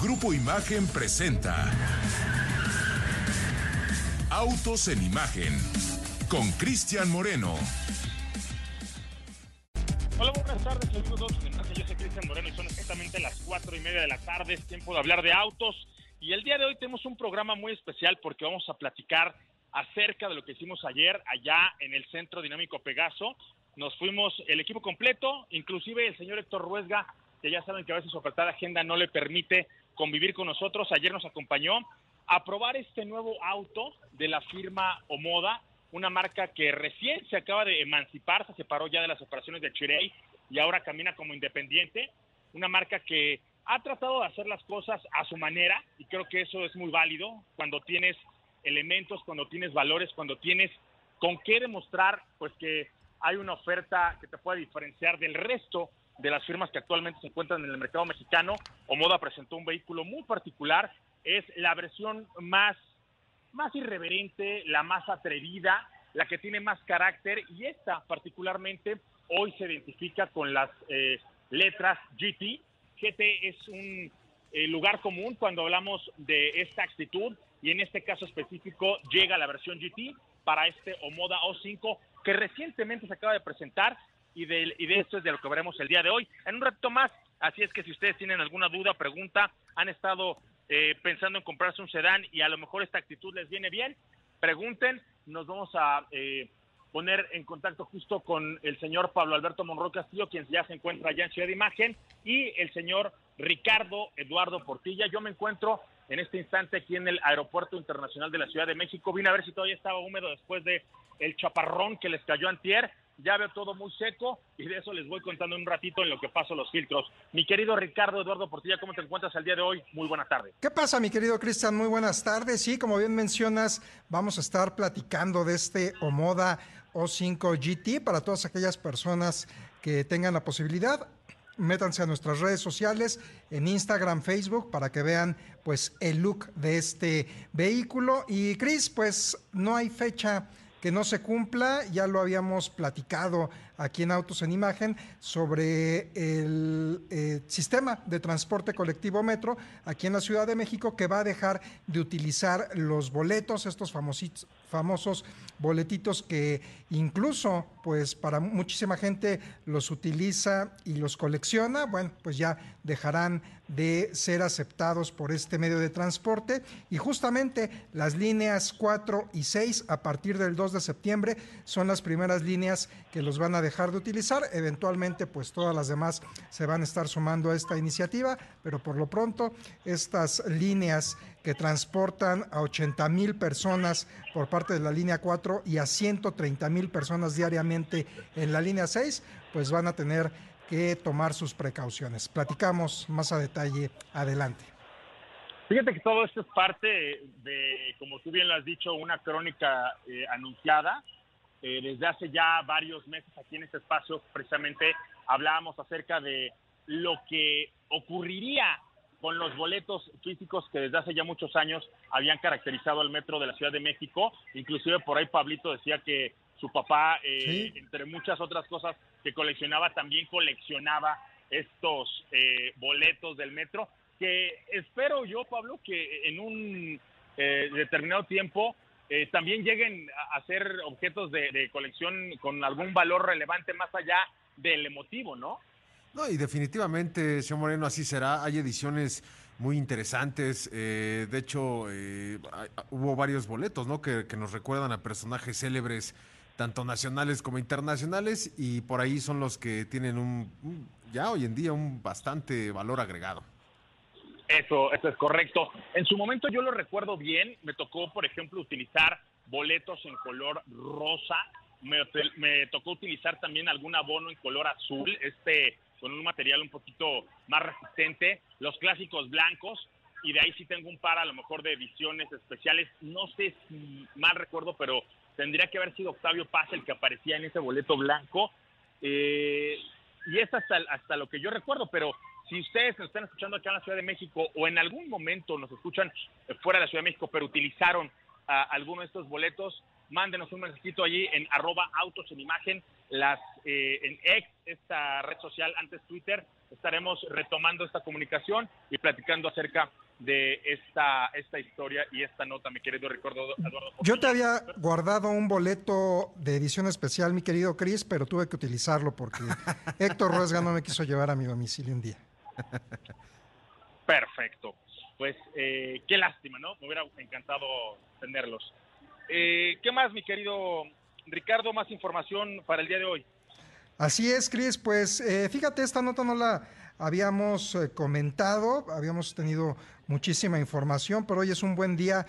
Grupo Imagen presenta Autos en Imagen con Cristian Moreno. Hola, buenas tardes, amigos de Imagen. Yo soy Cristian Moreno y son exactamente las cuatro y media de la tarde. Es tiempo de hablar de autos. Y el día de hoy tenemos un programa muy especial porque vamos a platicar acerca de lo que hicimos ayer allá en el Centro Dinámico Pegaso. Nos fuimos el equipo completo, inclusive el señor Héctor Ruesga, que ya saben que a veces su apretada agenda no le permite convivir con nosotros. Ayer nos acompañó a probar este nuevo auto de la firma Omoda, una marca que recién se acaba de emancipar, se separó ya de las operaciones de Chirey y ahora camina como independiente. Una marca que ha tratado de hacer las cosas a su manera y creo que eso es muy válido cuando tienes elementos, cuando tienes valores, cuando tienes con qué demostrar pues que hay una oferta que te puede diferenciar del resto de las firmas que actualmente se encuentran en el mercado mexicano. Omoda presentó un vehículo muy particular, es la versión más, más irreverente, la más atrevida, la que tiene más carácter y esta particularmente hoy se identifica con las eh, letras GT. GT es un eh, lugar común cuando hablamos de esta actitud y en este caso específico llega la versión GT para este Omoda O5 que recientemente se acaba de presentar y de, y de esto es de lo que veremos el día de hoy. En un rato más, así es que si ustedes tienen alguna duda, pregunta, han estado eh, pensando en comprarse un sedán y a lo mejor esta actitud les viene bien, pregunten, nos vamos a eh, poner en contacto justo con el señor Pablo Alberto Monroy Castillo, quien ya se encuentra allá en Ciudad de Imagen, y el señor Ricardo Eduardo Portilla. Yo me encuentro en este instante aquí en el Aeropuerto Internacional de la Ciudad de México. Vine a ver si todavía estaba húmedo después de el chaparrón que les cayó antier ya veo todo muy seco y de eso les voy contando un ratito en lo que paso los filtros. Mi querido Ricardo Eduardo Portilla, ¿cómo te encuentras el día de hoy? Muy buenas tardes. ¿Qué pasa, mi querido Cristian? Muy buenas tardes. Sí, como bien mencionas, vamos a estar platicando de este Omoda O5 GT para todas aquellas personas que tengan la posibilidad. Métanse a nuestras redes sociales, en Instagram, Facebook, para que vean pues el look de este vehículo. Y Cris, pues no hay fecha que no se cumpla, ya lo habíamos platicado aquí en Autos en Imagen sobre el eh, sistema de transporte colectivo metro aquí en la Ciudad de México que va a dejar de utilizar los boletos, estos famositos, famosos boletitos que incluso pues para muchísima gente los utiliza y los colecciona, bueno, pues ya dejarán de ser aceptados por este medio de transporte. Y justamente las líneas 4 y 6 a partir del 2 de septiembre son las primeras líneas que los van a dejar de utilizar, eventualmente pues todas las demás se van a estar sumando a esta iniciativa, pero por lo pronto estas líneas que transportan a 80 mil personas por parte de la línea 4 y a 130 mil personas diariamente en la línea 6, pues van a tener que tomar sus precauciones. Platicamos más a detalle adelante. Fíjate que todo esto es parte de, como tú bien lo has dicho, una crónica eh, anunciada. Eh, desde hace ya varios meses aquí en este espacio, precisamente hablábamos acerca de lo que ocurriría con los boletos físicos que desde hace ya muchos años habían caracterizado al metro de la Ciudad de México. Inclusive por ahí Pablito decía que su papá, eh, entre muchas otras cosas que coleccionaba, también coleccionaba estos eh, boletos del metro, que espero yo, Pablo, que en un eh, determinado tiempo también lleguen a, ser objetos de, de colección con algún valor relevante más allá del emotivo, ¿no? No, y definitivamente, señor Moreno, así será. Hay ediciones muy interesantes. Eh, de hecho, eh, hubo varios boletos, ¿no? Que, nos recuerdan a personajes célebres, tanto nacionales como internacionales, y por ahí son los que tienen un, ya hoy en día, un bastante valor agregado. Eso, eso es correcto. En su momento yo lo recuerdo bien. Me tocó, por ejemplo, utilizar boletos en color rosa. Me, tocó utilizar también algún abono en color azul. Este con un material un poquito más resistente, los clásicos blancos, y de ahí sí tengo un par a lo mejor de ediciones especiales, no sé si mal recuerdo, pero tendría que haber sido Octavio Paz el que aparecía en ese boleto blanco, eh, y es hasta, hasta lo que yo recuerdo, pero si ustedes nos están escuchando acá en la Ciudad de México o en algún momento nos escuchan fuera de la Ciudad de México, pero utilizaron alguno de estos boletos, mándenos un mensajito allí en arroba autos en imagen las eh, en X, esta red social antes Twitter, estaremos retomando esta comunicación y platicando acerca de esta, esta historia y esta nota, mi querido Ricardo Eduardo. Yo te había guardado un boleto de edición especial, mi querido Cris, pero tuve que utilizarlo porque Héctor Ruesga no me quiso llevar a mi domicilio un día. Perfecto. Pues eh, qué lástima, ¿no? Me hubiera encantado tenerlos. Eh, ¿Qué más, mi querido Ricardo? Más información para el día de hoy. Así es, Cris. Pues eh, fíjate, esta nota no la habíamos eh, comentado, habíamos tenido muchísima información, pero hoy es un buen día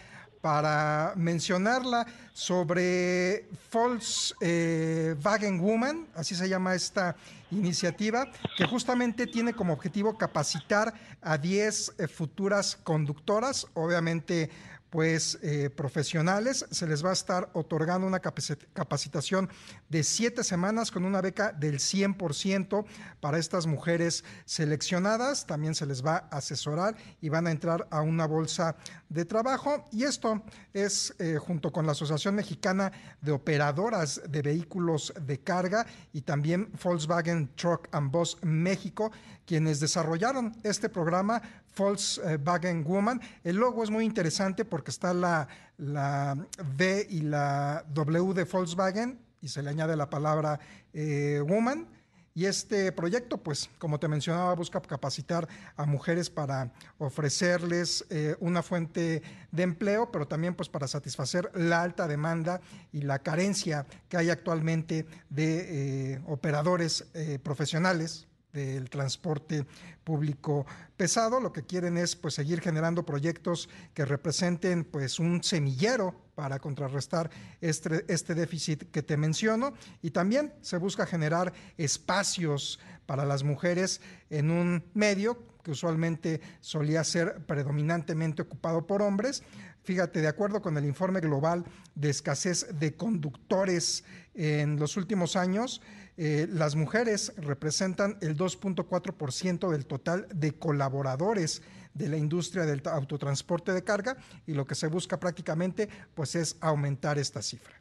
para mencionarla sobre Volkswagen Woman, así se llama esta iniciativa, que justamente tiene como objetivo capacitar a 10 eh, futuras conductoras, obviamente pues eh, profesionales. Se les va a estar otorgando una capacitación de siete semanas con una beca del 100% para estas mujeres seleccionadas. También se les va a asesorar y van a entrar a una bolsa de trabajo. Y esto es eh, junto con la Asociación Mexicana de Operadoras de Vehículos de Carga y también Volkswagen Truck and Bus México, quienes desarrollaron este programa Volkswagen Woman. El logo es muy interesante porque está la, la V y la W de Volkswagen y se le añade la palabra eh, woman. Y este proyecto, pues, como te mencionaba, busca capacitar a mujeres para ofrecerles eh, una fuente de empleo, pero también pues para satisfacer la alta demanda y la carencia que hay actualmente de eh, operadores profesionales del transporte público pesado. Lo que quieren es pues seguir generando proyectos que representen pues un semillero para contrarrestar este, este déficit que te menciono y también se busca generar espacios para las mujeres en un medio que usualmente solía ser predominantemente ocupado por hombres. Fíjate, de acuerdo con el informe global de escasez de conductores en los últimos años, eh, las mujeres representan el 2.4% del total de colaboradores de la industria del autotransporte de carga y lo que se busca prácticamente pues es aumentar esta cifra.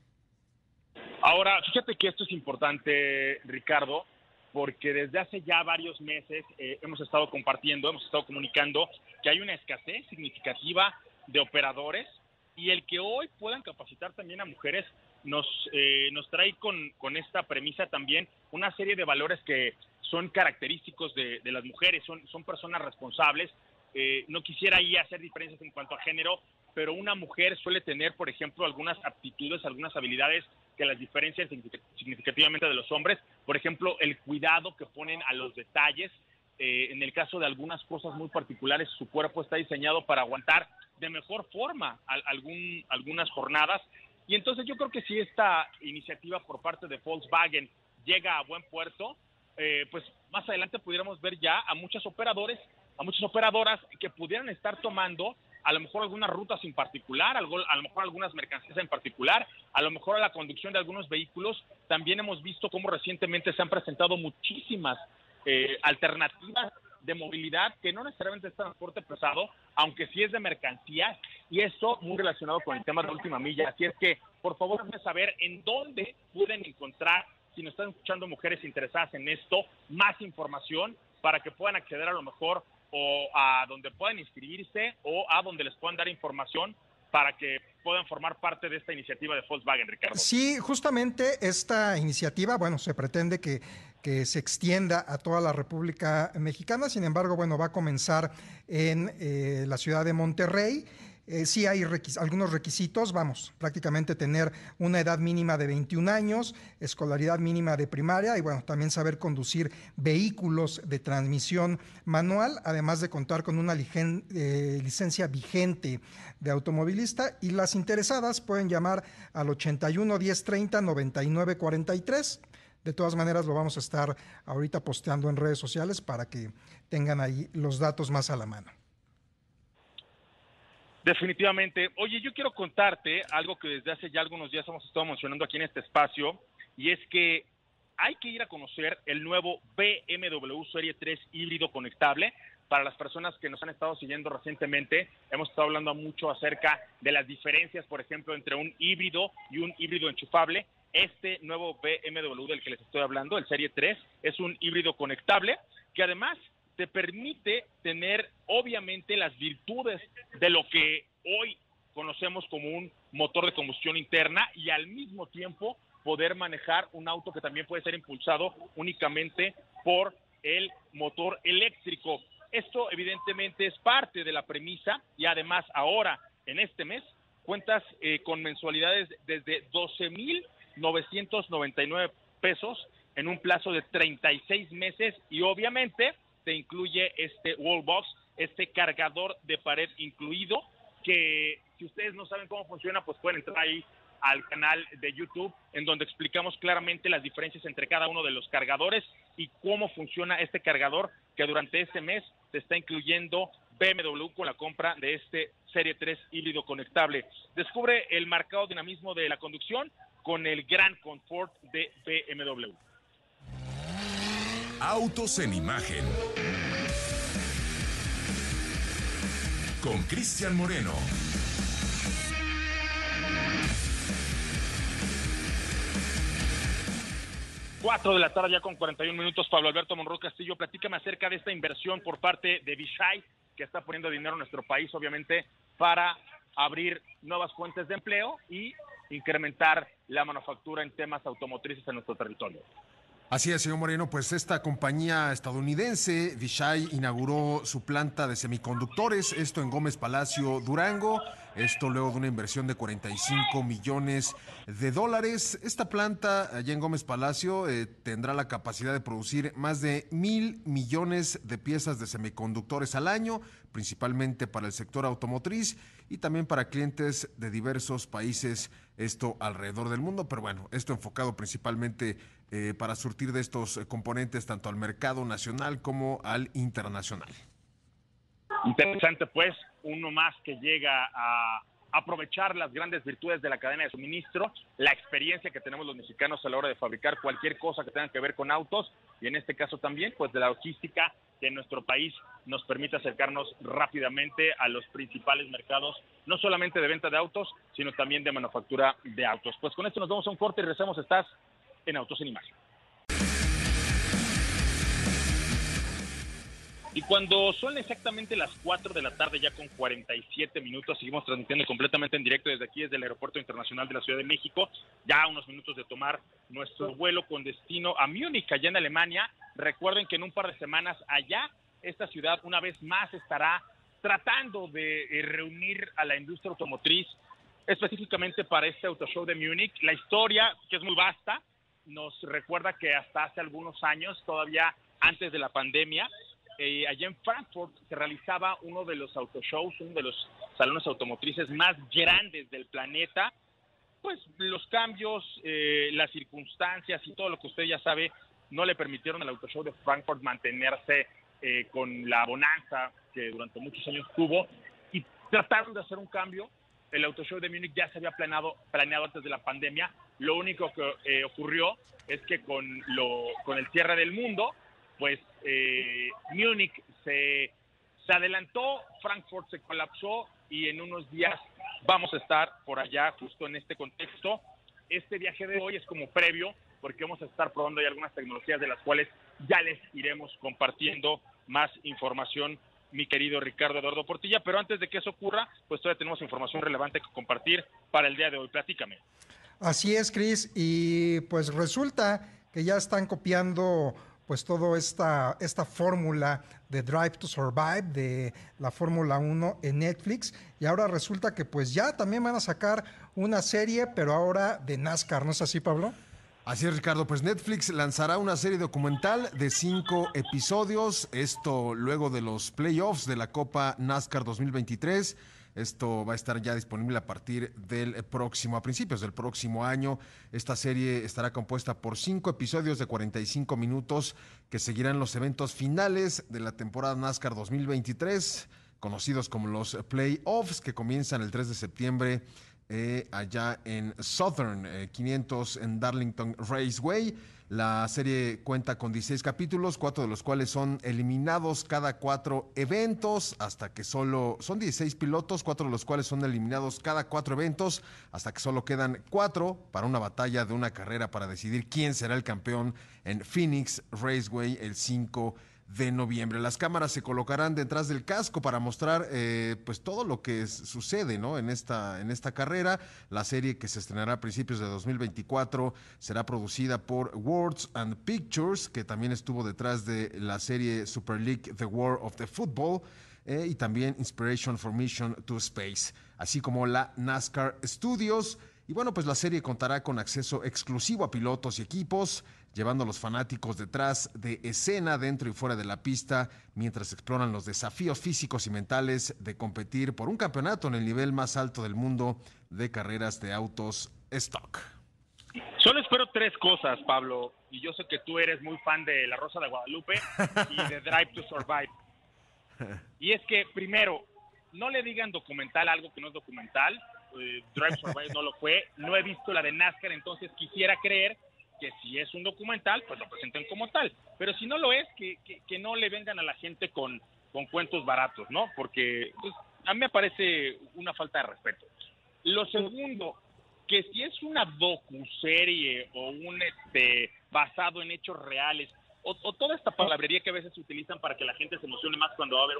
Ahora, fíjate que esto es importante, Ricardo, porque desde hace ya varios meses eh, hemos estado compartiendo, hemos estado comunicando que hay una escasez significativa de operadores y el que hoy puedan capacitar también a mujeres nos, eh, nos trae con, con, esta premisa también una serie de valores que son característicos de, de las mujeres, son, son personas responsables. Eh, no quisiera ahí hacer diferencias en cuanto a género, pero una mujer suele tener, por ejemplo, algunas aptitudes, algunas habilidades que las diferencian significativamente de los hombres. Por ejemplo, el cuidado que ponen a los detalles. Eh, en el caso de algunas cosas muy particulares, su cuerpo está diseñado para aguantar de mejor forma algún, algunas jornadas y entonces yo creo que si esta iniciativa por parte de Volkswagen llega a buen puerto, eh, pues más adelante pudiéramos ver ya a muchos operadores, a muchas operadoras que pudieran estar tomando a lo mejor algunas rutas en particular, a lo mejor algunas mercancías en particular, a lo mejor a la conducción de algunos vehículos. También hemos visto cómo recientemente se han presentado muchísimas eh, alternativas de movilidad que no necesariamente es transporte pesado, aunque sí es de mercancías, y eso muy relacionado con el tema de la última milla. Así es que, por favor, déjenme saber en dónde pueden encontrar, si nos están escuchando mujeres interesadas en esto, más información para que puedan acceder a lo mejor o a donde puedan inscribirse o a donde les puedan dar información para que puedan formar parte de esta iniciativa de Volkswagen, Ricardo. Sí, justamente esta iniciativa, bueno, se pretende que, que se extienda a toda la República Mexicana, sin embargo, bueno, va a comenzar en eh, la ciudad de Monterrey. Eh, sí hay algunos requisitos, vamos, prácticamente tener una edad mínima de 21 años, escolaridad mínima de primaria y bueno, también saber conducir vehículos de transmisión manual, además de contar con una eh, licencia vigente de automovilista. Y las interesadas pueden llamar al 81 10 30 99 43. De todas maneras, lo vamos a estar ahorita posteando en redes sociales para que tengan ahí los datos más a la mano. Definitivamente. Oye, yo quiero contarte algo que desde hace ya algunos días hemos estado mencionando aquí en este espacio, y es que hay que ir a conocer el nuevo BMW Serie 3 híbrido conectable. Para las personas que nos han estado siguiendo recientemente, hemos estado hablando mucho acerca de las diferencias, por ejemplo, entre un híbrido y un híbrido enchufable. Este nuevo BMW del que les estoy hablando, el Serie 3, es un híbrido conectable que además te permite tener obviamente las virtudes de lo que hoy conocemos como un motor de combustión interna y al mismo tiempo poder manejar un auto que también puede ser impulsado únicamente por el motor eléctrico. Esto evidentemente es parte de la premisa y además ahora, en este mes, cuentas eh, con mensualidades desde 12.999 pesos en un plazo de 36 meses y obviamente te incluye este wallbox, este cargador de pared incluido que si ustedes no saben cómo funciona, pues pueden entrar ahí al canal de YouTube en donde explicamos claramente las diferencias entre cada uno de los cargadores y cómo funciona este cargador que durante este mes se está incluyendo BMW con la compra de este Serie 3 híbrido conectable. Descubre el marcado dinamismo de la conducción con el gran confort de BMW. Autos en imagen. con Cristian Moreno. Cuatro de la tarde ya con 41 minutos. Pablo Alberto Monroy Castillo, platícame acerca de esta inversión por parte de Vishai, que está poniendo dinero en nuestro país, obviamente, para abrir nuevas fuentes de empleo y incrementar la manufactura en temas automotrices en nuestro territorio. Así es, señor Moreno, pues esta compañía estadounidense, Vishai, inauguró su planta de semiconductores, esto en Gómez Palacio, Durango, esto luego de una inversión de 45 millones de dólares. Esta planta allá en Gómez Palacio eh, tendrá la capacidad de producir más de mil millones de piezas de semiconductores al año, principalmente para el sector automotriz y también para clientes de diversos países, esto alrededor del mundo, pero bueno, esto enfocado principalmente eh, para surtir de estos eh, componentes tanto al mercado nacional como al internacional. Interesante, pues, uno más que llega a aprovechar las grandes virtudes de la cadena de suministro, la experiencia que tenemos los mexicanos a la hora de fabricar cualquier cosa que tenga que ver con autos y en este caso también, pues, de la logística que en nuestro país nos permite acercarnos rápidamente a los principales mercados, no solamente de venta de autos, sino también de manufactura de autos. Pues con esto nos vamos a un corte y regresamos. Estás en Autos en Imagen. Y cuando son exactamente las 4 de la tarde, ya con 47 minutos, seguimos transmitiendo completamente en directo desde aquí, desde el Aeropuerto Internacional de la Ciudad de México, ya unos minutos de tomar nuestro vuelo con destino a Múnich, allá en Alemania. Recuerden que en un par de semanas allá, esta ciudad una vez más estará tratando de eh, reunir a la industria automotriz específicamente para este Auto Show de Múnich. La historia, que es muy vasta, nos recuerda que hasta hace algunos años, todavía antes de la pandemia, eh, allá en Frankfurt se realizaba uno de los autoshows, uno de los salones automotrices más grandes del planeta. Pues los cambios, eh, las circunstancias y todo lo que usted ya sabe no le permitieron al autoshow de Frankfurt mantenerse eh, con la bonanza que durante muchos años tuvo y trataron de hacer un cambio. El autoshow de Múnich ya se había planeado, planeado antes de la pandemia, lo único que eh, ocurrió es que con, lo, con el cierre del mundo, pues eh, Múnich se, se adelantó, Frankfurt se colapsó y en unos días vamos a estar por allá justo en este contexto. Este viaje de hoy es como previo porque vamos a estar probando ya algunas tecnologías de las cuales ya les iremos compartiendo más información, mi querido Ricardo Eduardo Portilla. Pero antes de que eso ocurra, pues todavía tenemos información relevante que compartir para el día de hoy. Platícame. Así es, Chris, y pues resulta que ya están copiando pues toda esta, esta fórmula de Drive to Survive de la Fórmula 1 en Netflix y ahora resulta que pues ya también van a sacar una serie, pero ahora de NASCAR, ¿no es así, Pablo? Así es, Ricardo. Pues Netflix lanzará una serie documental de cinco episodios, esto luego de los playoffs de la Copa NASCAR 2023. Esto va a estar ya disponible a partir del próximo, a principios del próximo año. Esta serie estará compuesta por cinco episodios de 45 minutos que seguirán los eventos finales de la temporada NASCAR 2023, conocidos como los playoffs, que comienzan el 3 de septiembre eh, allá en Southern 500 en Darlington Raceway. La serie cuenta con 16 capítulos, cuatro de los cuales son eliminados cada cuatro eventos, hasta que solo son 16 pilotos, cuatro de los cuales son eliminados cada cuatro eventos, hasta que solo quedan cuatro para una batalla de una carrera para decidir quién será el campeón en Phoenix Raceway el 5 de de noviembre. Las cámaras se colocarán detrás del casco para mostrar eh, pues todo lo que sucede ¿no? en, esta, en esta carrera. La serie que se estrenará a principios de 2024 será producida por Words and Pictures, que también estuvo detrás de la serie Super League The War of the Football. Eh, y también Inspiration for Mission to Space, así como la NASCAR Studios. Y bueno, pues la serie contará con acceso exclusivo a pilotos y equipos, llevando a los fanáticos detrás de escena dentro y fuera de la pista mientras exploran los desafíos físicos y mentales de competir por un campeonato en el nivel más alto del mundo de carreras de autos stock. Solo espero tres cosas, Pablo, y yo sé que tú eres muy fan de La Rosa de Guadalupe y de Drive to Survive. Y es que, primero, no le digan documental algo que no es documental. Eh, Drive to Survive no lo fue. No he visto la de NASCAR, entonces quisiera creer que si es un documental, pues lo presenten como tal. Pero si no lo es, que, que, no le vengan a la gente con, con cuentos baratos, ¿no? Porque pues, a mí me parece una falta de respeto. Lo segundo, que si es una docu-serie o un este basado en hechos reales, o, toda esta palabrería que a veces utilizan para que la gente se emocione más cuando va a ver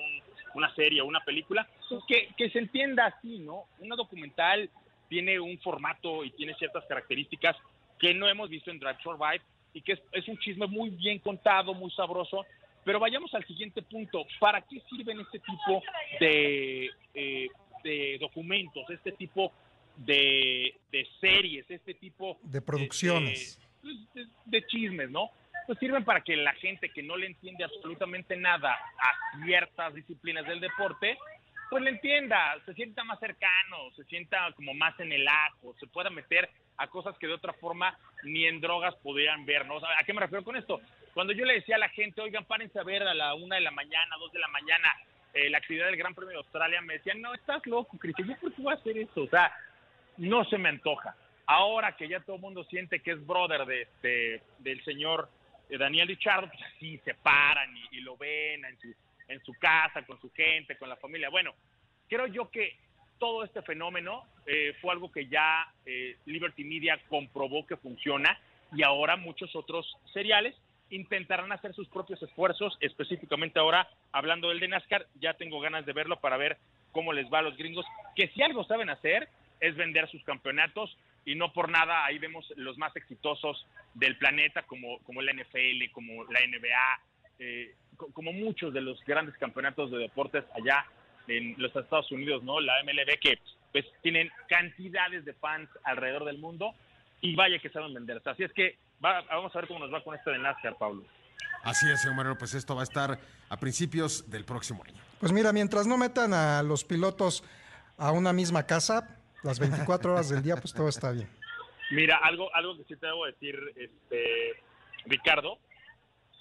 una serie o una película, pues que, que se entienda así, ¿no? Una documental tiene un formato y tiene ciertas características que no hemos visto en Drive Survive y que es, un chisme muy bien contado, muy sabroso. Pero vayamos al siguiente punto. ¿Para qué sirven este tipo de, eh, de documentos, este tipo de, de, series, este tipo de producciones? Pues, de, de, chismes, ¿no? Pues sirven para que la gente que no le entiende absolutamente nada a ciertas disciplinas del deporte, pues le entienda, se sienta más cercano, se sienta como más en el ajo, se pueda meter a cosas que de otra forma ni en drogas podrían ver, ¿no? ¿A qué me refiero con esto? Cuando yo le decía a la gente, oigan, párense a ver a la una de la mañana, dos de la mañana, eh, la actividad del Gran Premio de Australia, me decían, no, estás loco, Cristian, ¿yo por qué voy a hacer eso? O sea, no se me antoja. Ahora que ya todo el mundo siente que es brother de este, del señor eh, Daniel Richardo, pues así se paran y, lo ven en su, en su casa, con su gente, con la familia. Bueno, creo yo que todo este fenómeno eh, fue algo que ya eh, Liberty Media comprobó que funciona y ahora muchos otros seriales intentarán hacer sus propios esfuerzos, específicamente ahora hablando del de NASCAR, ya tengo ganas de verlo para ver cómo les va a los gringos, que si algo saben hacer es vender sus campeonatos y no por nada ahí vemos los más exitosos del planeta como, como la NFL, como la NBA, eh, como muchos de los grandes campeonatos de deportes allá en los Estados Unidos, ¿no? La MLB que pues tienen cantidades de fans alrededor del mundo y vaya que saben venderse. Así es que vamos a ver cómo nos va con esto de NASCAR, Pablo. Así es, señor Marino, pues esto va a estar a principios del próximo año. Pues mira, mientras no metan a los pilotos a una misma casa, las 24 horas del día, pues todo está bien. Mira, algo, algo que sí te debo decir, este, Ricardo,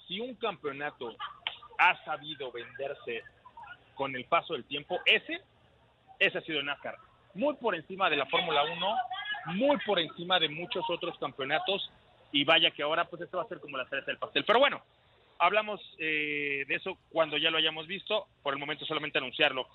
si un campeonato ha sabido venderse con el paso del tiempo, ese, ese ha sido NASCAR. Muy por encima de la Fórmula 1, muy por encima de muchos otros campeonatos y vaya que ahora pues esto va a ser como la cereza del pastel. Pero bueno, hablamos eh, de eso cuando ya lo hayamos visto, por el momento solamente anunciarlo.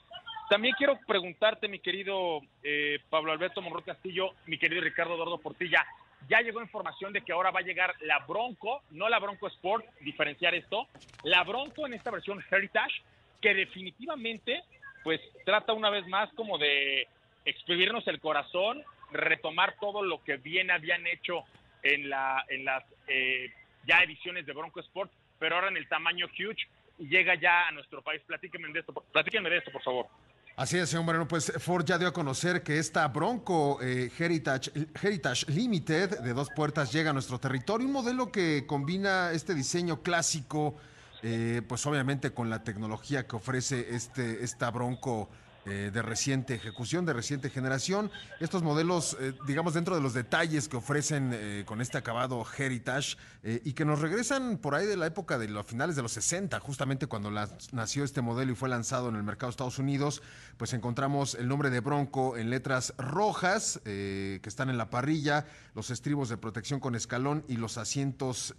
También quiero preguntarte, mi querido eh, Pablo Alberto Monroy Castillo, mi querido Ricardo Dordo Portilla, ya llegó información de que ahora va a llegar la Bronco, no la Bronco Sport, diferenciar esto, la Bronco en esta versión Heritage, que definitivamente pues trata una vez más como de exprimirnos el corazón, retomar todo lo que bien habían hecho en, la, en las eh, ya ediciones de Bronco Sport, pero ahora en el tamaño huge y llega ya a nuestro país. Platíquenme de esto, platíquenme de esto, por favor. Así es, señor Moreno. Pues Ford ya dio a conocer que esta Bronco eh, Heritage, Heritage Limited de dos puertas llega a nuestro territorio. Un modelo que combina este diseño clásico eh, pues obviamente con la tecnología que ofrece este, esta Bronco eh, de reciente ejecución, de reciente generación. Estos modelos, eh, digamos, dentro de los detalles que ofrecen eh, con este acabado Heritage y que nos regresan por ahí de la época de los finales de los 60, justamente cuando nació este modelo y fue lanzado en el mercado de Estados Unidos, pues encontramos el nombre de Bronco en letras rojas que están en la parrilla, los estribos de protección con escalón y los asientos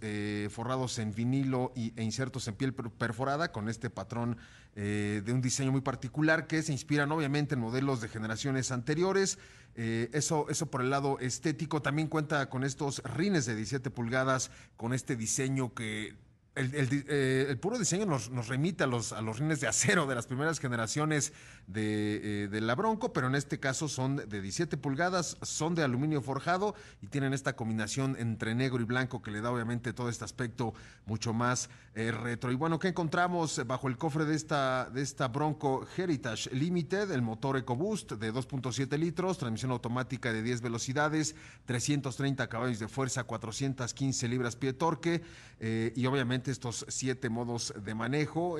forrados en vinilo y, e insertos en piel perforada con este patrón eh, de un diseño muy particular que se inspiran obviamente en modelos de generaciones anteriores. Eh, eso, eso por el lado estético. También cuenta con estos rines de 17 pulgadas, con este diseño que eh, el, puro diseño nos, remite a los, a los rines de acero de las primeras generaciones de, de, la Bronco, pero en este caso son de 17 pulgadas, son de aluminio forjado y tienen esta combinación entre negro y blanco que le da obviamente todo este aspecto mucho más eh, retro. Y bueno, ¿qué encontramos bajo el cofre de esta, de esta Bronco Heritage Limited? El motor EcoBoost de 2.7 litros, transmisión automática de 10 velocidades, 330 caballos de fuerza, 415 libras pie torque eh, y obviamente estos siete modos de manejo,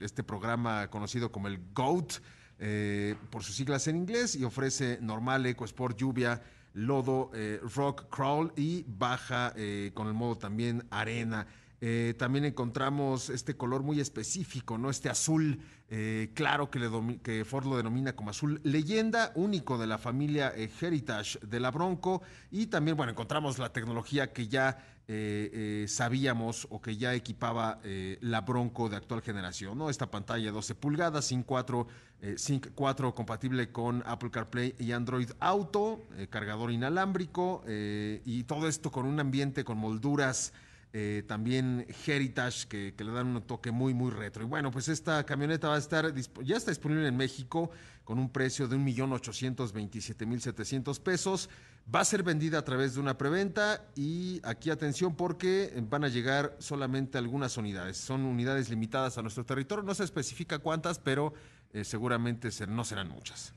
este programa conocido como el GOAT, eh, por sus siglas en inglés, y ofrece normal, eco, sport, lluvia, lodo, eh, rock, crawl y baja eh, con el modo también arena. también encontramos este color muy específico, ¿no? Este azul claro que, Ford lo denomina como azul leyenda, único de la familia Heritage de la Bronco. Y también, bueno, encontramos la tecnología que ya eh, eh, sabíamos o que ya equipaba eh, la Bronco de actual generación, ¿no? Esta pantalla 12 pulgadas, Sync 4, Sync 4 compatible con Apple CarPlay y Android Auto, cargador inalámbrico y todo esto con un ambiente con molduras también Heritage que, que, le dan un toque muy muy retro. Y bueno, pues esta camioneta va a estar, ya está disponible en México con un precio de 1.827.700 pesos. Va a ser vendida a través de una preventa y aquí atención porque van a llegar solamente algunas unidades. Son unidades limitadas a nuestro territorio. No se especifica cuántas, pero eh, seguramente no serán muchas.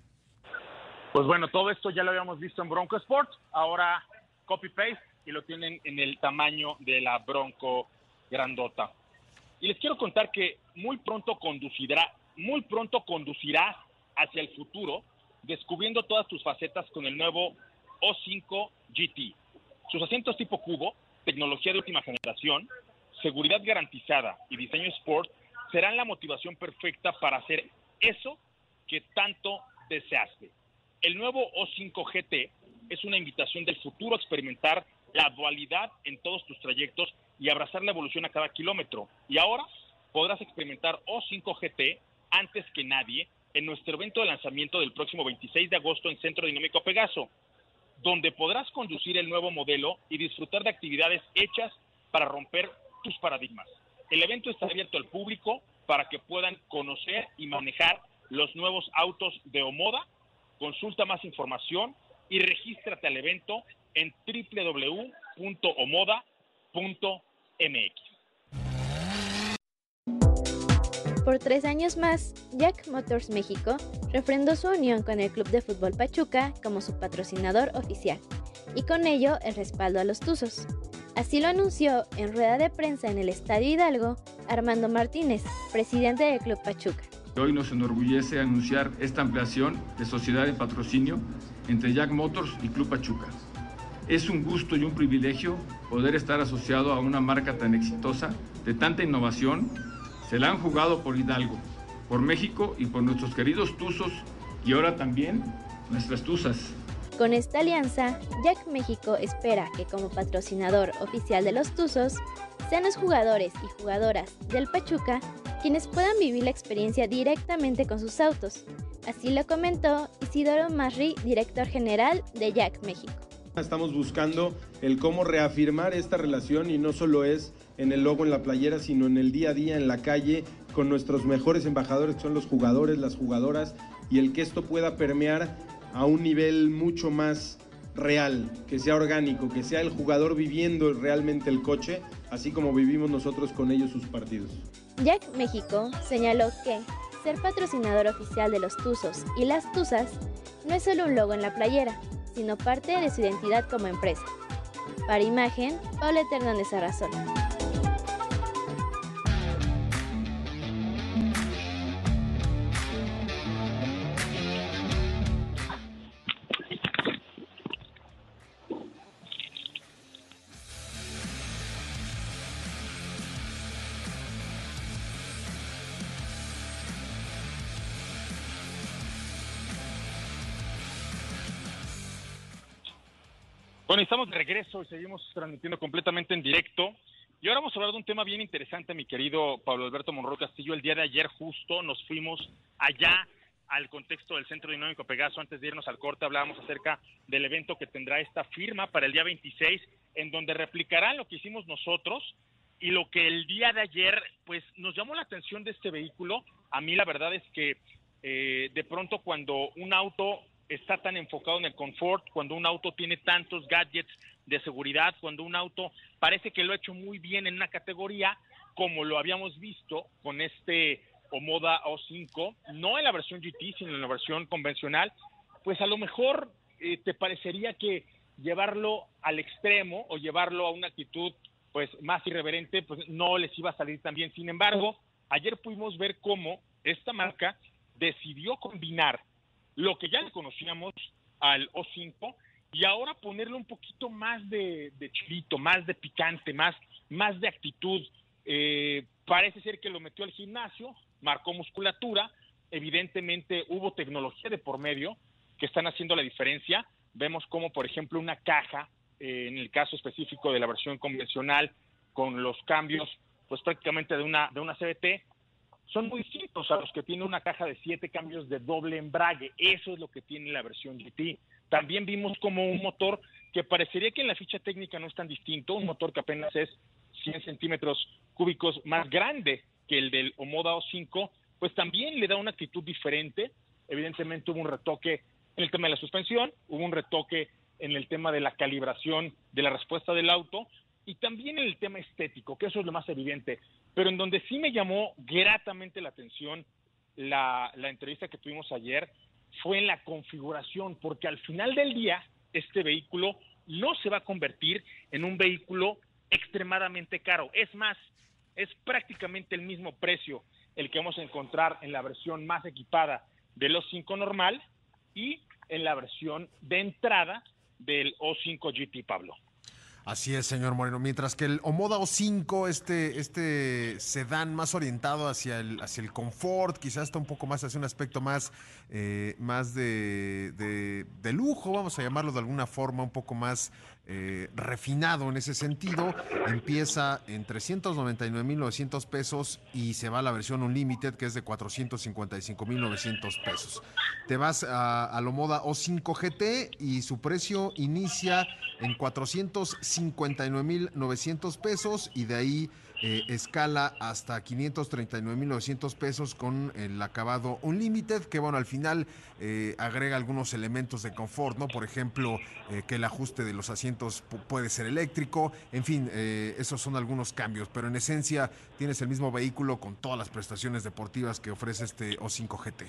Pues bueno, todo esto ya lo habíamos visto en Bronco Sport. Ahora copy-paste y lo tienen en el tamaño de la Bronco grandota. Y les quiero contar que muy pronto conducirá, muy pronto conducirá hacia el futuro, descubriendo todas tus facetas con el nuevo o5 GT. Sus asientos tipo cubo, tecnología de última generación, seguridad garantizada y diseño sport serán la motivación perfecta para hacer eso que tanto deseaste. El nuevo O5 GT es una invitación del futuro a experimentar la dualidad en todos tus trayectos y abrazar la evolución a cada kilómetro. Y ahora podrás experimentar O5 GT antes que nadie en nuestro evento de lanzamiento del próximo 26 de agosto en Centro Dinámico Pegaso donde podrás conducir el nuevo modelo y disfrutar de actividades hechas para romper tus paradigmas. El evento está abierto al público para que puedan conocer y manejar los nuevos autos de Omoda. Consulta más información y regístrate al evento en www.omoda.mx. Por tres años más, Jack Motors México refrendó su unión con el Club de Fútbol Pachuca como su patrocinador oficial y con ello el respaldo a los Tuzos. Así lo anunció en rueda de prensa en el Estadio Hidalgo Armando Martínez, presidente del Club Pachuca. Hoy nos enorgullece anunciar esta ampliación de sociedad de patrocinio entre Jack Motors y Club Pachuca. Es un gusto y un privilegio poder estar asociado a una marca tan exitosa, de tanta innovación se la han jugado por Hidalgo, por México y por nuestros queridos Tuzos y ahora también nuestras Tuzas. Con esta alianza, Jack México espera que como patrocinador oficial de los Tuzos, sean los jugadores y jugadoras del Pachuca quienes puedan vivir la experiencia directamente con sus autos. Así lo comentó Isidoro Marri, director general de Jack México. Estamos buscando el cómo reafirmar esta relación y no solo es en el logo en la playera, sino en el día a día, en la calle, con nuestros mejores embajadores, que son los jugadores, las jugadoras, y el que esto pueda permear a un nivel mucho más real, que sea orgánico, que sea el jugador viviendo realmente el coche, así como vivimos nosotros con ellos sus partidos. Jack México señaló que ser patrocinador oficial de los Tuzos y las Tuzas no es solo un logo en la playera, sino parte de su identidad como empresa. Para imagen, Paulette Hernández Arrazola. Estamos de regreso y seguimos transmitiendo completamente en directo. Y ahora vamos a hablar de un tema bien interesante, mi querido Pablo Alberto Monroy Castillo. El día de ayer justo nos fuimos allá al contexto del Centro Dinámico Pegaso. Antes de irnos al corte hablábamos acerca del evento que tendrá esta firma para el día 26, en donde replicarán lo que hicimos nosotros y lo que el día de ayer, pues nos llamó la atención de este vehículo. A mí la verdad es que eh, de pronto cuando un auto está tan enfocado en el confort, cuando un auto tiene tantos gadgets de seguridad, cuando un auto parece que lo ha hecho muy bien en una categoría, como lo habíamos visto con este Omoda O5, no en la versión GT, sino en la versión convencional, pues a lo mejor eh, te parecería que llevarlo al extremo o llevarlo a una actitud pues más irreverente, pues no les iba a salir tan bien. Sin embargo, ayer pudimos ver cómo esta marca decidió combinar lo que ya le conocíamos al O5 y ahora ponerle un poquito más de, chilito, más de picante, más, más de actitud. Eh, parece ser que lo metió al gimnasio, marcó musculatura, evidentemente hubo tecnología de por medio que están haciendo la diferencia. Vemos como, por ejemplo, una caja, eh, en el caso específico de la versión convencional, con los cambios, pues prácticamente de una, de una CBT, son muy distintos a los que tiene una caja de siete cambios de doble embrague. Eso es lo que tiene la versión GT. También vimos como un motor que parecería que en la ficha técnica no es tan distinto, un motor que apenas es 100 centímetros cúbicos más grande que el del Omoda O5, pues también le da una actitud diferente. Evidentemente hubo un retoque en el tema de la suspensión, hubo un retoque en el tema de la calibración de la respuesta del auto y también en el tema estético, que eso es lo más evidente. Pero en donde sí me llamó gratamente la atención la, entrevista que tuvimos ayer fue en la configuración, porque al final del día este vehículo no se va a convertir en un vehículo extremadamente caro. Es más, es prácticamente el mismo precio el que vamos a encontrar en la versión más equipada del O5 normal y en la versión de entrada del O5 GT, Pablo. Así es, señor Moreno. Mientras que el Omoda O5, este, este sedán más orientado hacia el, hacia el confort, quizás está un poco más hacia un aspecto más, eh, más de, de, lujo, vamos a llamarlo de alguna forma, un poco más eh, refinado en ese sentido. Empieza en 399.900 pesos y se va a la versión Unlimited, que es de 455.900 pesos. Te vas a, a lo moda O5 GT y su precio inicia en 459.900 pesos y de ahí eh, escala hasta 539.900 pesos con el acabado Unlimited, que bueno, al final eh, agrega algunos elementos de confort, ¿no? Por ejemplo, eh, que el ajuste de los asientos puede ser eléctrico, en fin, esos son algunos cambios, pero en esencia tienes el mismo vehículo con todas las prestaciones deportivas que ofrece este O5 GT.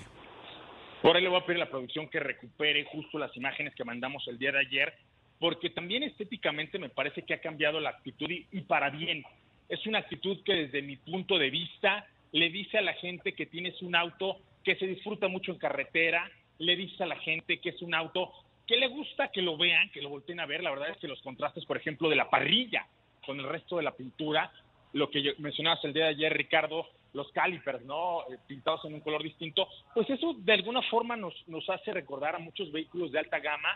Ahí le voy a pedir a la producción que recupere justo las imágenes que mandamos el día de ayer, porque también estéticamente me parece que ha cambiado la actitud y para bien es una actitud que desde mi punto de vista le dice a la gente que tienes un auto que se disfruta mucho en carretera, le dice a la gente que es un auto que le gusta que lo vean, que lo volteen a ver. La verdad es que los contrastes, por ejemplo, de la parrilla con el resto de la pintura, lo que mencionabas el día de ayer, Ricardo, los calipers, ¿no? Eh, pintados en un color distinto, pues eso de alguna forma nos, nos hace recordar a muchos vehículos de alta gama.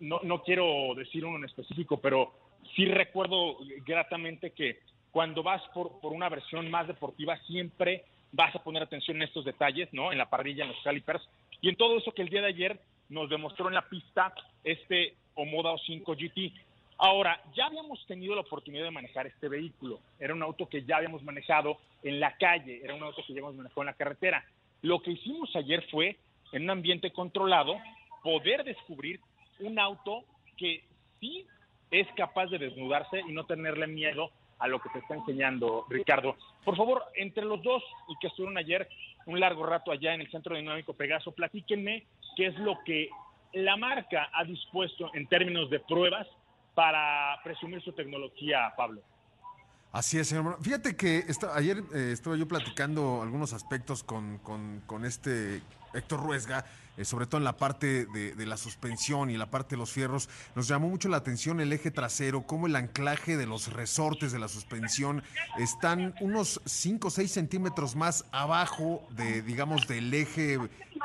No, no quiero decir uno en específico, pero sí recuerdo gratamente que cuando vas por, una versión más deportiva, siempre vas a poner atención en estos detalles, ¿no? En la parrilla, en los calipers, y en todo eso que el día de ayer nos demostró en la pista este Omoda O5 GT. Ahora, ya habíamos tenido la oportunidad de manejar este vehículo. Era un auto que ya habíamos manejado en la calle, era un auto que ya habíamos manejado en la carretera. Lo que hicimos ayer fue, en un ambiente controlado, poder descubrir un auto que sí es capaz de desnudarse y no tenerle miedo a lo que te está enseñando Ricardo. Por favor, entre los dos y que estuvieron ayer un largo rato allá en el Centro Dinámico Pegaso, platíquenme qué es lo que la marca ha dispuesto en términos de pruebas para presumir su tecnología, Pablo. Así es, señor. Fíjate que ayer eh, estuve yo platicando algunos aspectos con, con este Héctor Ruesga eh, sobre todo en la parte de, la suspensión y la parte de los fierros, nos llamó mucho la atención el eje trasero, cómo el anclaje de los resortes de la suspensión están unos 5 o 6 centímetros más abajo de, digamos, del eje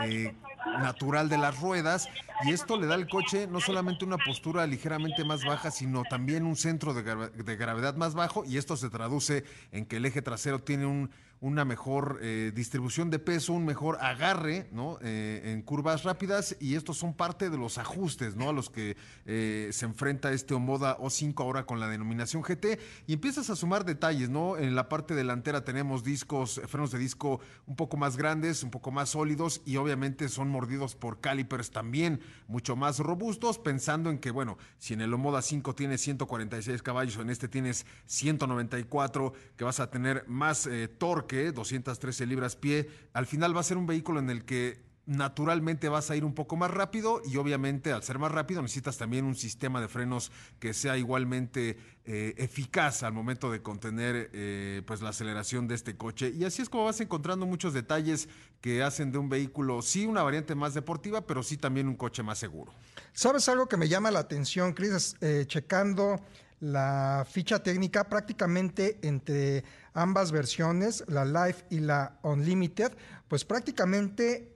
eh, natural de las ruedas y esto le da al coche no solamente una postura ligeramente más baja, sino también un centro de, de gravedad más bajo y esto se traduce en que el eje trasero tiene un una mejor eh, distribución de peso, un mejor agarre ¿no? Eh, en curvas rápidas y estos son parte de los ajustes ¿no? a los que eh, se enfrenta este Omoda O5 ahora con la denominación GT y empiezas a sumar detalles, ¿no? En la parte delantera tenemos discos, frenos de disco un poco más grandes, un poco más sólidos y obviamente son mordidos por calipers también mucho más robustos, pensando en que, bueno, si en el Omoda 5 tienes 146 caballos, en este tienes 194, que vas a tener más torque 213 libras pie, al final va a ser un vehículo en el que naturalmente vas a ir un poco más rápido y obviamente al ser más rápido necesitas también un sistema de frenos que sea igualmente eh, eficaz al momento de contener eh, pues la aceleración de este coche y así es como vas encontrando muchos detalles que hacen de un vehículo sí una variante más deportiva pero sí también un coche más seguro. ¿Sabes algo que me llama la atención, Chris? Eh, checando la ficha técnica prácticamente entre ambas versiones, la Live y la Unlimited, pues prácticamente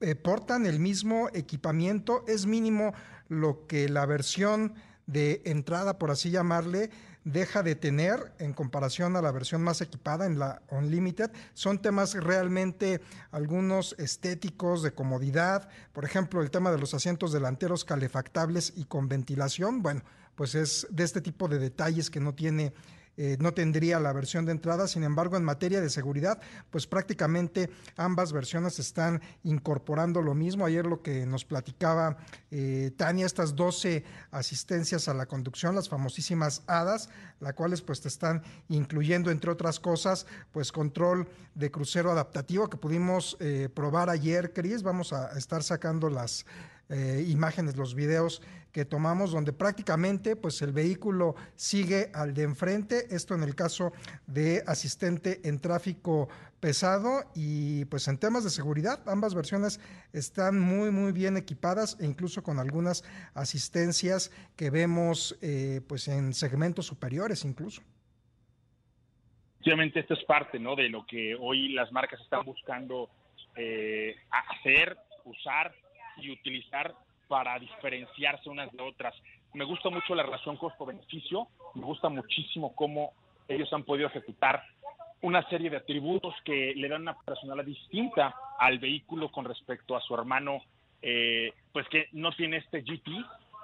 eh, portan el mismo equipamiento, es mínimo lo que la versión de entrada, por así llamarle, deja de tener en comparación a la versión más equipada en la Unlimited. Son temas realmente algunos estéticos de comodidad, por ejemplo, el tema de los asientos delanteros calefactables y con ventilación. Bueno, pues es de este tipo de detalles que no tiene eh, no tendría la versión de entrada. Sin embargo, en materia de seguridad, pues prácticamente ambas versiones están incorporando lo mismo. Ayer lo que nos platicaba eh, Tania, estas 12 asistencias a la conducción, las famosísimas HADAS, las cuales pues te están incluyendo, entre otras cosas, pues control de crucero adaptativo que pudimos eh, probar ayer, Cris. Vamos a estar sacando las eh, imágenes, los videos que tomamos, donde prácticamente pues el vehículo sigue al de enfrente, esto en el caso de asistente en tráfico pesado y pues en temas de seguridad, ambas versiones están muy muy bien equipadas e incluso con algunas asistencias que vemos eh, pues en segmentos superiores incluso. Esto es parte ¿no? de lo que hoy las marcas están buscando eh, hacer, usar y utilizar para diferenciarse unas de otras. Me gusta mucho la relación costo-beneficio, me gusta muchísimo cómo ellos han podido ejecutar una serie de atributos que le dan una personalidad distinta al vehículo con respecto a su hermano, eh, pues que no tiene este GT.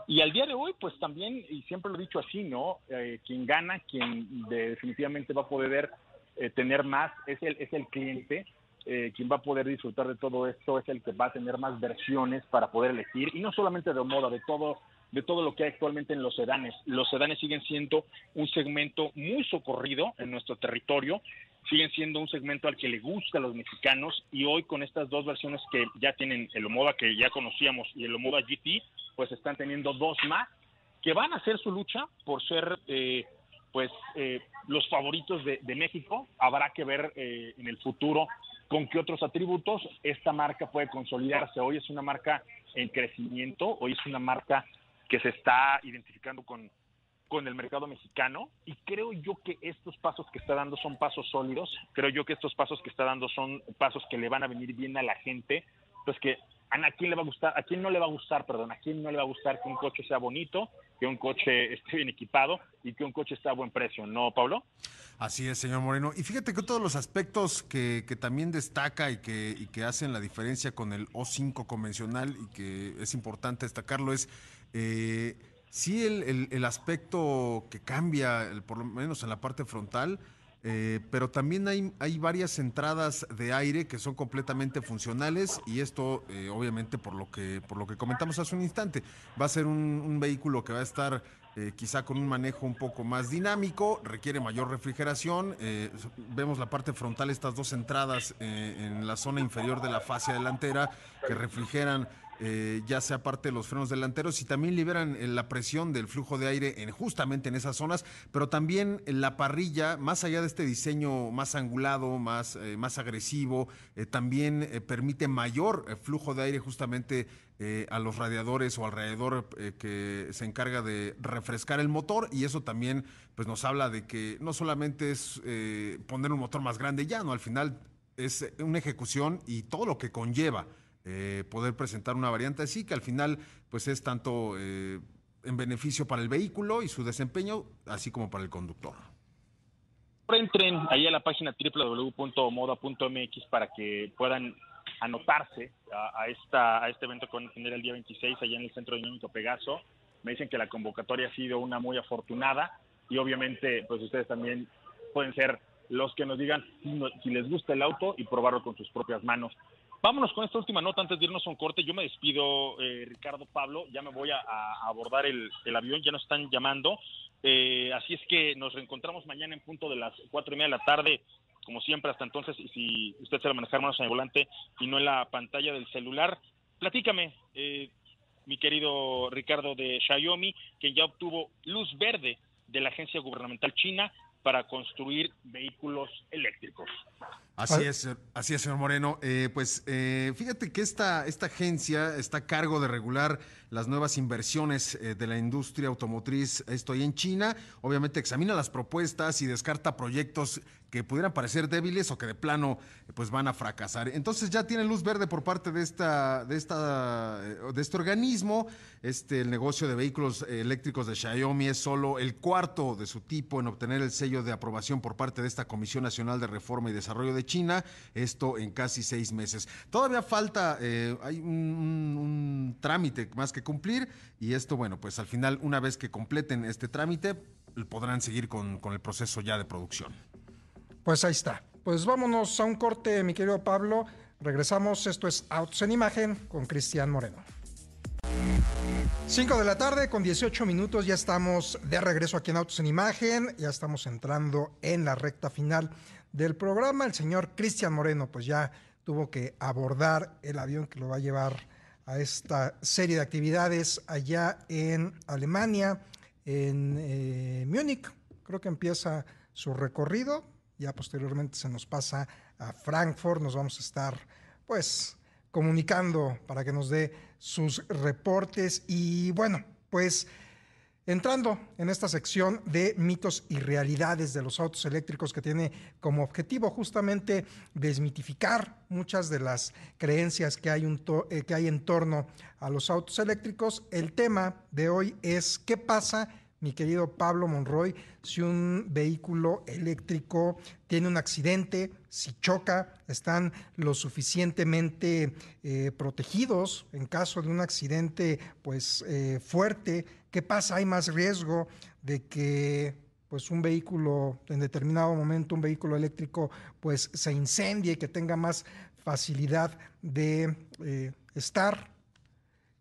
Y al día de hoy, pues también, y siempre lo he dicho así, ¿no? Eh, quien gana, quien definitivamente va a poder eh, tener más, es el, es el cliente eh, quien va a poder disfrutar de todo esto es el que va a tener más versiones para poder elegir y no solamente de moda, de todo de todo lo que hay actualmente en los sedanes. Los sedanes siguen siendo un segmento muy socorrido en nuestro territorio, siguen siendo un segmento al que le gusta a los mexicanos y hoy con estas dos versiones que ya tienen el Omoda que ya conocíamos y el Omoda GT, pues están teniendo dos más que van a hacer su lucha por ser eh, pues eh, los favoritos de, México. Habrá que ver en el futuro con qué otros atributos esta marca puede consolidarse. Hoy es una marca en crecimiento, hoy es una marca que se está identificando con, con el mercado mexicano y creo yo que estos pasos que está dando son pasos sólidos, creo yo que estos pasos que está dando son pasos que le van a venir bien a la gente, pues que a quién le va a gustar, a quién no le va a gustar, perdón, a quién no le va a gustar que un coche sea bonito, que un coche esté bien equipado y que un coche esté a buen precio, ¿no, Pablo? Así es, señor Moreno. Y fíjate que todos los aspectos que, también destaca y que, que hacen la diferencia con el O5 convencional y que es importante destacarlo es... Eh, sí el, aspecto que cambia, por lo menos en la parte frontal, eh, pero también hay, hay, varias entradas de aire que son completamente funcionales y esto eh, obviamente por lo, que, por lo que comentamos hace un instante, va a ser un, vehículo que va a estar eh, quizá con un manejo un poco más dinámico, requiere mayor refrigeración, vemos la parte frontal, estas dos entradas en la zona inferior de la fascia delantera que refrigeran eh, ya sea parte de los frenos delanteros y también liberan eh, la presión del flujo de aire en, justamente en esas zonas, pero también la parrilla, más allá de este diseño más angulado, más, eh, más agresivo, también permite mayor flujo de aire justamente a los radiadores o alrededor que se encarga de refrescar el motor y eso también pues nos habla de que no solamente es poner un motor más grande ya, no, al final es una ejecución y todo lo que conlleva eh, poder presentar una variante así, que al final pues es tanto eh, en beneficio para el vehículo y su desempeño, así como para el conductor. Entren ahí a la página www.moda.mx para que puedan anotarse a, esta, a este evento que van a tener el día 26 allá en el Centro Dinámico Pegaso. Me dicen que la convocatoria ha sido una muy afortunada y obviamente pues ustedes también pueden ser los que nos digan si les gusta el auto y probarlo con sus propias manos. Vámonos con esta última nota antes de irnos a un corte. Yo me despido, eh, Ricardo Pablo. Ya me voy a, abordar el, avión, ya nos están llamando. Eh, así es que nos reencontramos mañana en punto de las cuatro y media de la tarde, como siempre. Hasta entonces, y si usted se a manejar manos en el volante y no en la pantalla del celular, platícame, eh, mi querido Ricardo de Xiaomi, que ya obtuvo luz verde de la agencia gubernamental china para construir vehículos eléctricos. Así es, así es, señor Moreno. Eh, pues eh, fíjate que esta, esta agencia está a cargo de regular las nuevas inversiones eh, de la industria automotriz. Estoy en China. Obviamente examina las propuestas y descarta proyectos que pudieran parecer débiles o que de plano pues van a fracasar. Entonces ya tiene luz verde por parte de esta de esta de este organismo. Este el negocio de vehículos eléctricos de Xiaomi es solo el cuarto de su tipo en obtener el sello de aprobación por parte de esta Comisión Nacional de Reforma y Desarrollo de China, esto en casi seis meses. Todavía falta, eh, hay un, trámite más que cumplir y esto, bueno, pues al final, una vez que completen este trámite, podrán seguir con, con el proceso ya de producción. Pues ahí está. Pues vámonos a un corte, mi querido Pablo. Regresamos. Esto es Autos en Imagen con Cristian Moreno. 5 de la tarde con 18 minutos, ya estamos de regreso aquí en Autos en Imagen, ya estamos entrando en la recta final del programa. El señor Cristian Moreno pues ya tuvo que abordar el avión que lo va a llevar a esta serie de actividades allá en Alemania, en eh, Múnich. Creo que empieza su recorrido ya posteriormente se nos pasa a Frankfurt, nos vamos a estar pues comunicando para que nos dé sus reportes y bueno, pues entrando en esta sección de mitos y realidades de los autos eléctricos que tiene como objetivo justamente desmitificar muchas de las creencias que hay, eh, que hay en torno a los autos eléctricos, el tema de hoy es qué pasa mi querido Pablo Monroy, si un vehículo eléctrico tiene un accidente, si choca, están lo suficientemente eh, protegidos en caso de un accidente pues eh, fuerte, ¿qué pasa? ¿Hay más riesgo de que pues un vehículo en determinado momento, un vehículo eléctrico pues se incendie, que tenga más facilidad de eh, estar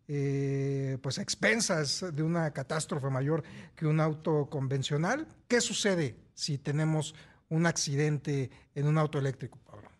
eh, pues expensas de una catástrofe mayor que un auto convencional. ¿Qué sucede si tenemos un accidente en un auto eléctrico, Pablo?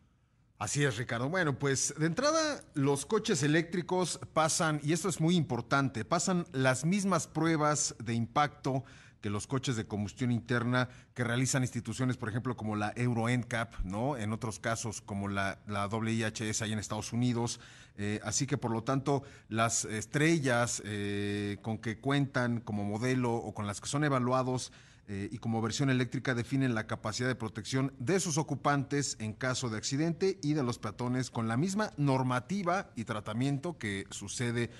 Así es, Ricardo. Bueno, pues de entrada los coches eléctricos pasan, y esto es muy importante, pasan las mismas pruebas de impacto que los coches de combustión interna que realizan instituciones, por ejemplo, como la Euro NCAP, ¿no? En otros casos, como la, la WIHS ahí en Estados Unidos. Eh, así que, por lo tanto, las estrellas eh, con que cuentan como modelo o con las que son evaluados eh, y como versión eléctrica definen la capacidad de protección de sus ocupantes en caso de accidente y de los peatones con la misma normativa y tratamiento que sucede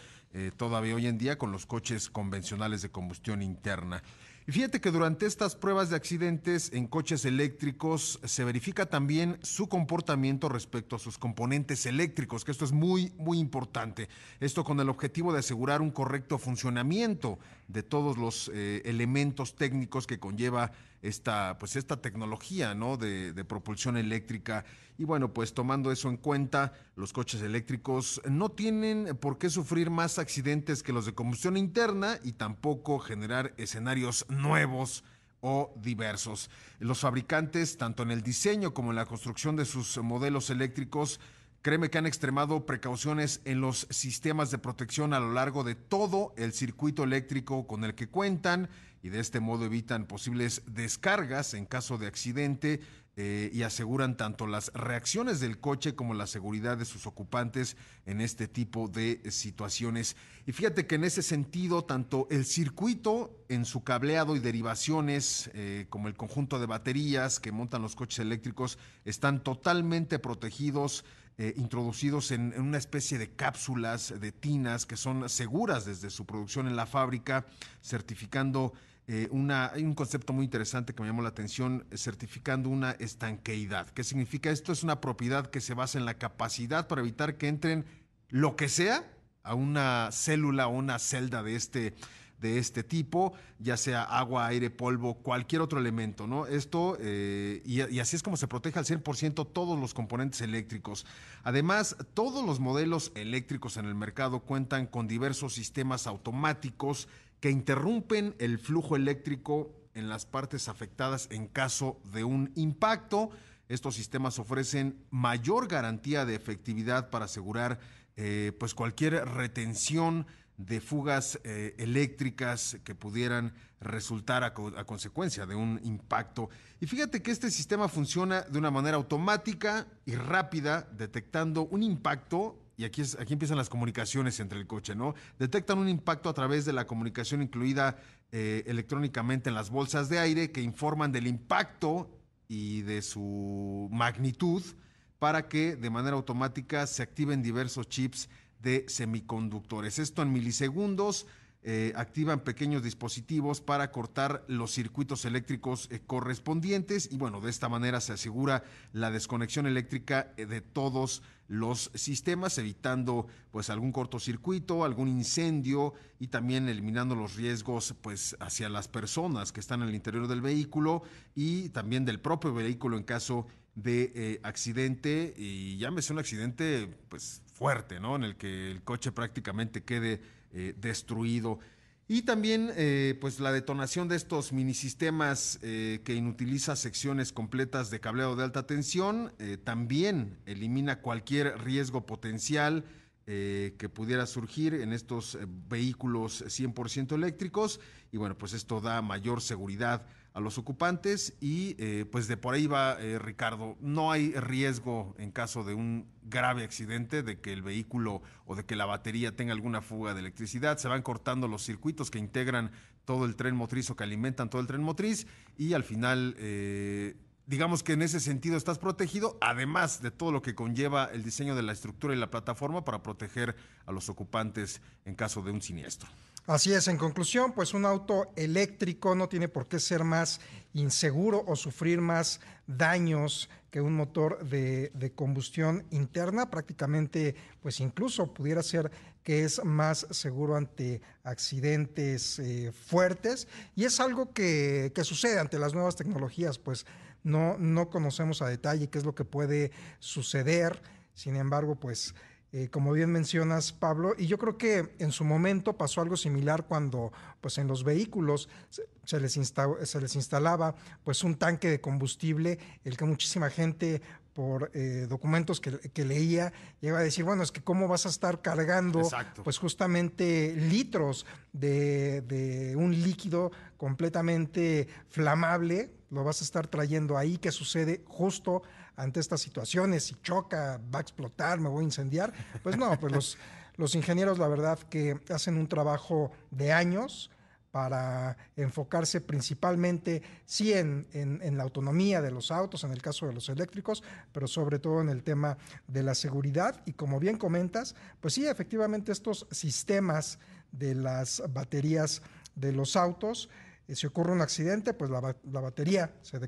todavía hoy en día con los coches convencionales de combustión interna. Y fíjate que durante estas pruebas de accidentes en coches eléctricos se verifica también su comportamiento respecto a sus componentes eléctricos, que esto es muy, muy importante. Esto con el objetivo de asegurar un correcto funcionamiento de todos los eh, elementos técnicos que conlleva esta, pues esta tecnología ¿no? de, de, propulsión eléctrica. Y bueno, pues tomando eso en cuenta, los coches eléctricos no tienen por qué sufrir más accidentes que los de combustión interna y tampoco generar escenarios nuevos o diversos. Los fabricantes, tanto en el diseño como en la construcción de sus modelos eléctricos, Créeme que han extremado precauciones en los sistemas de protección a lo largo de todo el circuito eléctrico con el que cuentan y de este modo evitan posibles descargas en caso de accidente eh, y aseguran tanto las reacciones del coche como la seguridad de sus ocupantes en este tipo de situaciones. Y fíjate que en ese sentido, tanto el circuito en su cableado y derivaciones, eh, como el conjunto de baterías que montan los coches eléctricos, están totalmente protegidos eh, introducidos en, una especie de cápsulas, de tinas, que son seguras desde su producción en la fábrica, certificando eh, hay un concepto muy interesante que me llamó la atención, certificando una estanqueidad. ¿Qué significa esto? Es una propiedad que se basa en la capacidad para evitar que entren lo que sea a una célula o una celda de este, de este tipo, ya sea agua, aire, polvo, cualquier otro elemento, ¿no? Esto, eh, y, así es como se protege al 100% todos los componentes eléctricos. Además, todos los modelos eléctricos en el mercado cuentan con diversos sistemas automáticos que interrumpen el flujo eléctrico en las partes afectadas en caso de un impacto. Estos sistemas ofrecen mayor garantía de efectividad para asegurar eh, pues cualquier retención de fugas eh, eléctricas que pudieran resultar a, consecuencia de un impacto. Y fíjate que este sistema funciona de una manera automática y rápida, detectando un impacto, y aquí, es, aquí empiezan las comunicaciones entre el coche, ¿no? Detectan un impacto a través de la comunicación incluida eh, electrónicamente en las bolsas de aire que informan del impacto y de su magnitud para que de manera automática se activen diversos chips de semiconductores. Esto en milisegundos. Eh, activan pequeños dispositivos para cortar los circuitos eléctricos eh, correspondientes. Y bueno, de esta manera se asegura la desconexión eléctrica eh, de todos los sistemas, evitando pues algún cortocircuito, algún incendio y también eliminando los riesgos pues hacia las personas que están en el interior del vehículo y también del propio vehículo en caso de accidente. Y llámese un accidente pues fuerte, ¿no? En el que el coche prácticamente quede eh, destruido. Y también, eh, pues, la detonación de estos minisistemas eh, que inutiliza secciones completas de cableado de alta tensión también elimina cualquier riesgo potencial que pudiera surgir en estos vehículos 100% eléctricos. Y bueno, pues esto da mayor seguridad a los ocupantes y eh, pues de por ahí va eh, Ricardo. No hay riesgo en caso de un grave accidente de que el vehículo o de que la batería tenga alguna fuga de electricidad. Se van cortando los circuitos que integran todo el tren motriz o que alimentan todo el tren motriz y al final... Eh, digamos que en ese sentido estás protegido, además de todo lo que conlleva el diseño de la estructura y la plataforma para proteger a los ocupantes en caso de un siniestro. Así es, en conclusión, pues un auto eléctrico no tiene por qué ser más inseguro o sufrir más daños que un motor de, combustión interna. Prácticamente, pues incluso pudiera ser que es más seguro ante accidentes eh, fuertes. Y es algo que, que, sucede ante las nuevas tecnologías, pues no, no conocemos a detalle qué es lo que puede suceder. Sin embargo, pues eh, como bien mencionas, Pablo, y yo creo que en su momento pasó algo similar cuando pues, en los vehículos se, les, se les, instalaba pues, un tanque de combustible, el que muchísima gente por eh, documentos que, leía, llega a decir, bueno, es que cómo vas a estar cargando pues justamente litros de, de, un líquido completamente flamable, lo vas a estar trayendo ahí, que sucede justo ante estas situaciones, si choca, va a explotar, me voy a incendiar. Pues no, pues los, los ingenieros la verdad que hacen un trabajo de años para enfocarse principalmente, sí, en, en, la autonomía de los autos, en el caso de los eléctricos, pero sobre todo en el tema de la seguridad. Y como bien comentas, pues sí, efectivamente estos sistemas de las baterías de los autos, si ocurre un accidente, pues la, batería se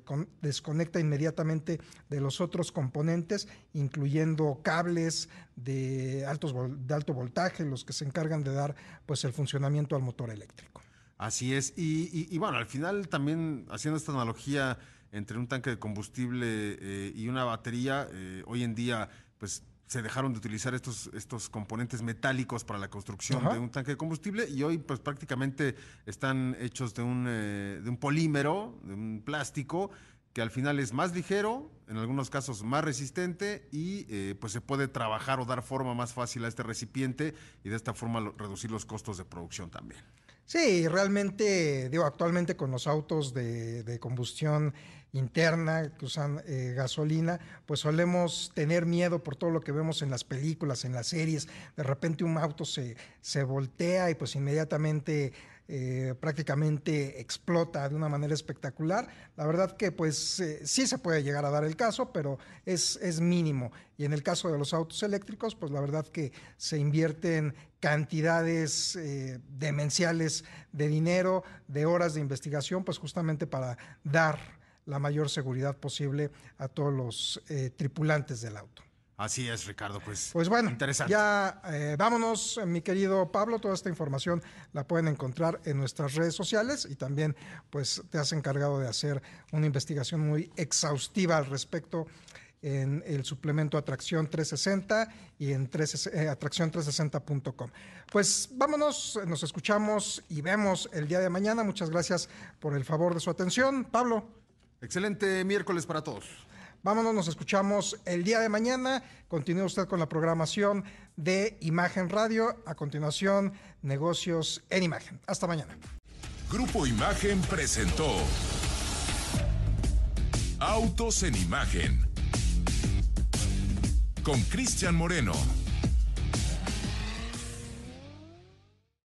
desconecta inmediatamente de los otros componentes, incluyendo cables de, altos, de alto voltaje, los que se encargan de dar pues, el funcionamiento al motor eléctrico. Así es, y, bueno, al final también haciendo esta analogía entre un tanque de combustible eh, y una batería, eh, hoy en día pues se dejaron de utilizar estos, estos componentes metálicos para la construcción de un tanque de combustible y hoy pues prácticamente están hechos de un, eh, de un polímero, de un plástico, que al final es más ligero, en algunos casos más resistente y eh, pues se puede trabajar o dar forma más fácil a este recipiente y de esta forma reducir los costos de producción también. Sí, realmente, digo, actualmente con los autos de, de combustión interna, que usan eh, gasolina, pues solemos tener miedo por todo lo que vemos en las películas, en las series. De repente un auto se, se voltea y pues inmediatamente eh, prácticamente explota de una manera espectacular. La verdad que pues eh, sí se puede llegar a dar el caso, pero es, mínimo. Y en el caso de los autos eléctricos, pues la verdad que se invierten cantidades eh, demenciales de dinero, de horas de investigación, pues justamente para dar la mayor seguridad posible a todos los tripulantes del auto. Así es, Ricardo, pues. Pues bueno, interesante. ya eh, vámonos, mi querido Pablo. Toda esta información la pueden encontrar en nuestras redes sociales y también, pues, te has encargado de hacer una investigación muy exhaustiva al respecto en el suplemento Atracción 360 y en eh, atracción360.com. Pues vámonos, nos escuchamos y vemos el día de mañana. Muchas gracias por el favor de su atención. Pablo. Excelente miércoles para todos. Vámonos, nos escuchamos el día de mañana. Continúe usted con la programación de Imagen Radio. A continuación, negocios en imagen. Hasta mañana. Grupo Imagen presentó Autos en Imagen con Cristian Moreno.